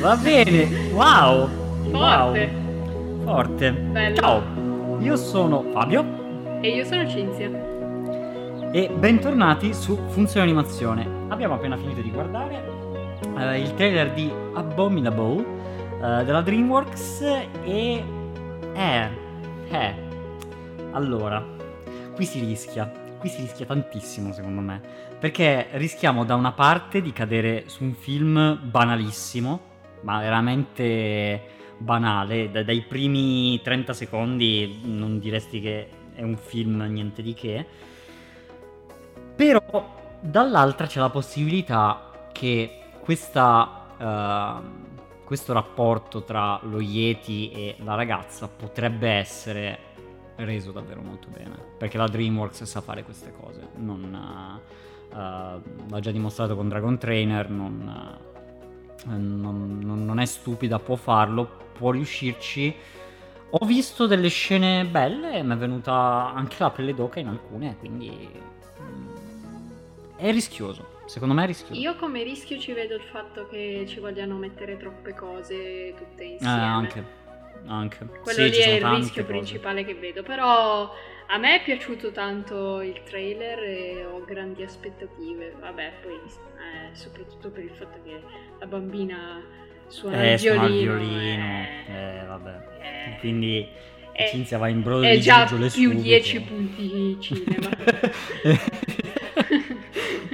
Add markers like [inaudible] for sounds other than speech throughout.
Va bene, wow! Forte. Wow. Forte. Bello. Ciao, io sono Fabio E io sono Cinzia. e bentornati su Funzione Animazione. Abbiamo appena finito di guardare eh, il trailer di Abominable eh, della DreamWorks e... Eh, eh, allora, qui si rischia, qui si rischia tantissimo secondo me, perché rischiamo da una parte di cadere su un film banalissimo, ma veramente banale, da- dai primi 30 secondi non diresti che è un film niente di che, però dall'altra c'è la possibilità che questa, ehm, questo rapporto tra lo Yeti e la ragazza potrebbe essere reso davvero molto bene. Perché la DreamWorks sa fare queste cose. Non, eh, eh, l'ha già dimostrato con Dragon Trainer. Non, eh, non- non- è stupida, può farlo, può riuscirci. Ho visto delle scene belle e mi è venuta anche la pelle d'oca in alcune, quindi mm, è rischioso. Secondo me è rischioso. Io come rischio ci vedo il fatto che ci vogliano mettere troppe cose tutte Eh, insieme. anche. Anche. Quello Sì, lì è il rischio cose. principale che vedo. Però a me è piaciuto tanto il trailer e ho grandi aspettative. Vabbè, poi eh, soprattutto per il fatto che la bambina suona Eh, il suona violino. il violino. eh, Eh, vabbè. eh, Quindi è- Cinzia va in brodo di già più subito. 10 punti cinema. [laughs]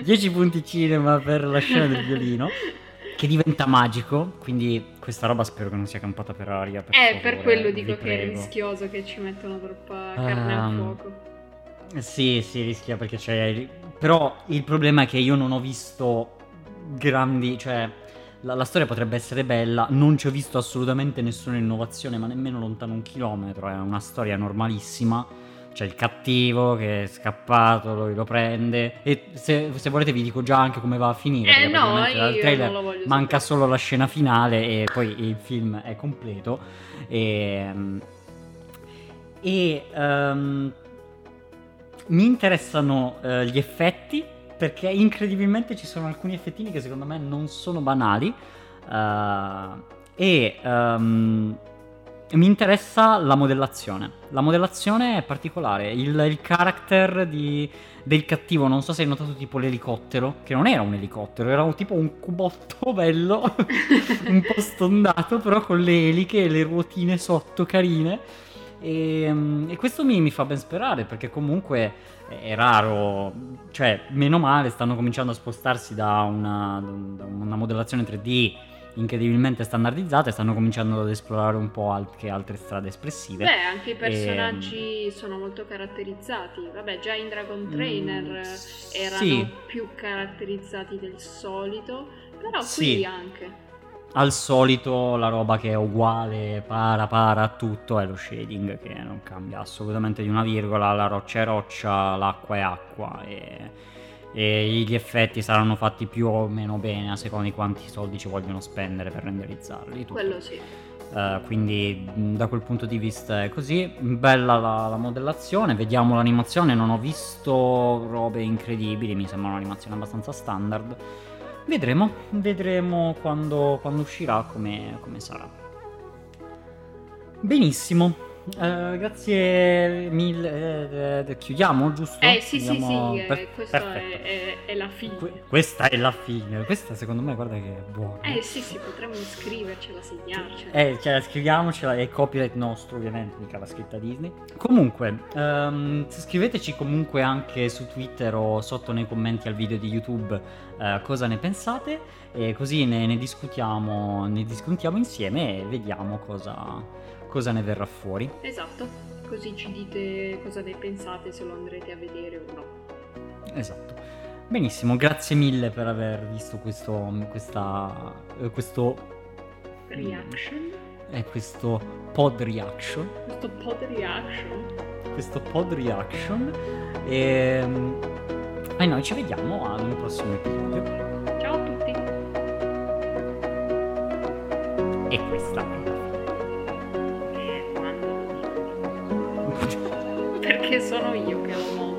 10 punti cinema per la scena del violino. [laughs] Che diventa magico. Quindi questa roba spero che non sia campata per aria. Per Eh, per favore, quello vi dico che è prego. rischioso che ci mettono troppa carne al Ehm, fuoco. Eh, Sì, sì, rischia perché c'è. Però il problema è che io non ho visto grandi. Cioè, la, la storia potrebbe essere bella. Non ci ho visto assolutamente nessuna innovazione, ma nemmeno lontano un chilometro. È una storia normalissima. C'è il cattivo che è scappato, lui lo prende. E se, se volete, vi dico già anche come va a finire. Eh no, dal trailer lo manca sapere. solo la scena finale e poi il film è completo. E, e ehm, mi interessano eh, gli effetti perché incredibilmente ci sono alcuni effettini che secondo me non sono banali eh, e ehm, mi interessa la modellazione. La modellazione è particolare, il, il character di- del cattivo, non so se hai notato tipo l'elicottero, che non era un elicottero, era tipo un cubotto [laughs] bello, un po' stondato, però con le eliche e le ruotine sotto carine. E, mm, e questo mi, mi fa ben sperare perché comunque è raro, cioè meno male stanno cominciando a spostarsi da una, da una modellazione 3D incredibilmente standardizzata e stanno cominciando ad esplorare un po' anche altre strade espressive. Beh, anche i Ehm, personaggi sono molto caratterizzati. Vabbè, già in Dragon Trainer Mm, erano sì. più caratterizzati del solito, però Sì. qui anche. Al solito la roba che è uguale, para para a tutto, è lo shading che non cambia assolutamente di una virgola, la roccia è roccia, l'acqua è acqua e, e gli effetti saranno fatti più o meno bene a seconda di quanti soldi ci vogliono spendere per renderizzarli. tutto. Quello sì. Eh, quindi da quel punto di vista è così. Bella la, la modellazione, vediamo l'animazione, non ho visto robe incredibili, mi sembra un'animazione abbastanza standard. Vedremo, vedremo quando, quando uscirà come, come sarà. Benissimo. Eh, grazie mille. eh, eh, chiudiamo, giusto? Eh sì, sì, Chiudiamo- sì, eh, per- questa è, è- è la fine. Que- questa è la fine. Questa secondo me, guarda che è buona. Eh sì, sì, potremmo scrivercela, segnarcela. Eh, cioè, scriviamocela, è copyright nostro ovviamente, mica la scritta Disney. Comunque, ehm, scriveteci comunque anche su Twitter o sotto nei commenti al video di YouTube eh, cosa ne pensate e così ne, ne discutiamo, ne discutiamo insieme e vediamo cosa, cosa ne verrà fuori. Esatto, così ci dite cosa ne pensate, se lo andrete a vedere o no. Esatto. Benissimo, grazie mille per aver visto questo, questa, eh, questo, Reaction? eh, questo pod reaction. Questo pod reaction? questo pod reaction e, e noi ci vediamo ad un prossimo episodio Ciao a tutti! e questa è la Perché sono io che lo